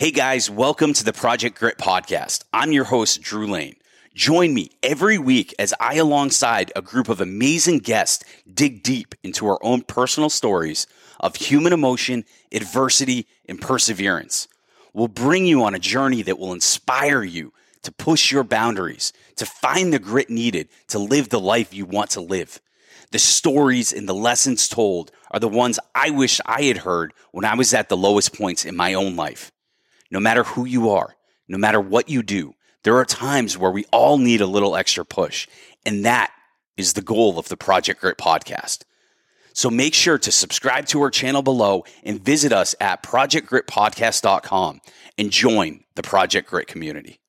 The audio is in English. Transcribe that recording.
Hey guys, welcome to the Project Grit podcast. I'm your host, Drew Lane. Join me every week as I, alongside a group of amazing guests, dig deep into our own personal stories of human emotion, adversity, and perseverance. We'll bring you on a journey that will inspire you to push your boundaries, to find the grit needed to live the life you want to live. The stories and the lessons told are the ones I wish I had heard when I was at the lowest points in my own life. No matter who you are, no matter what you do, there are times where we all need a little extra push. And that is the goal of the Project Grit podcast. So make sure to subscribe to our channel below and visit us at projectgritpodcast.com and join the Project Grit community.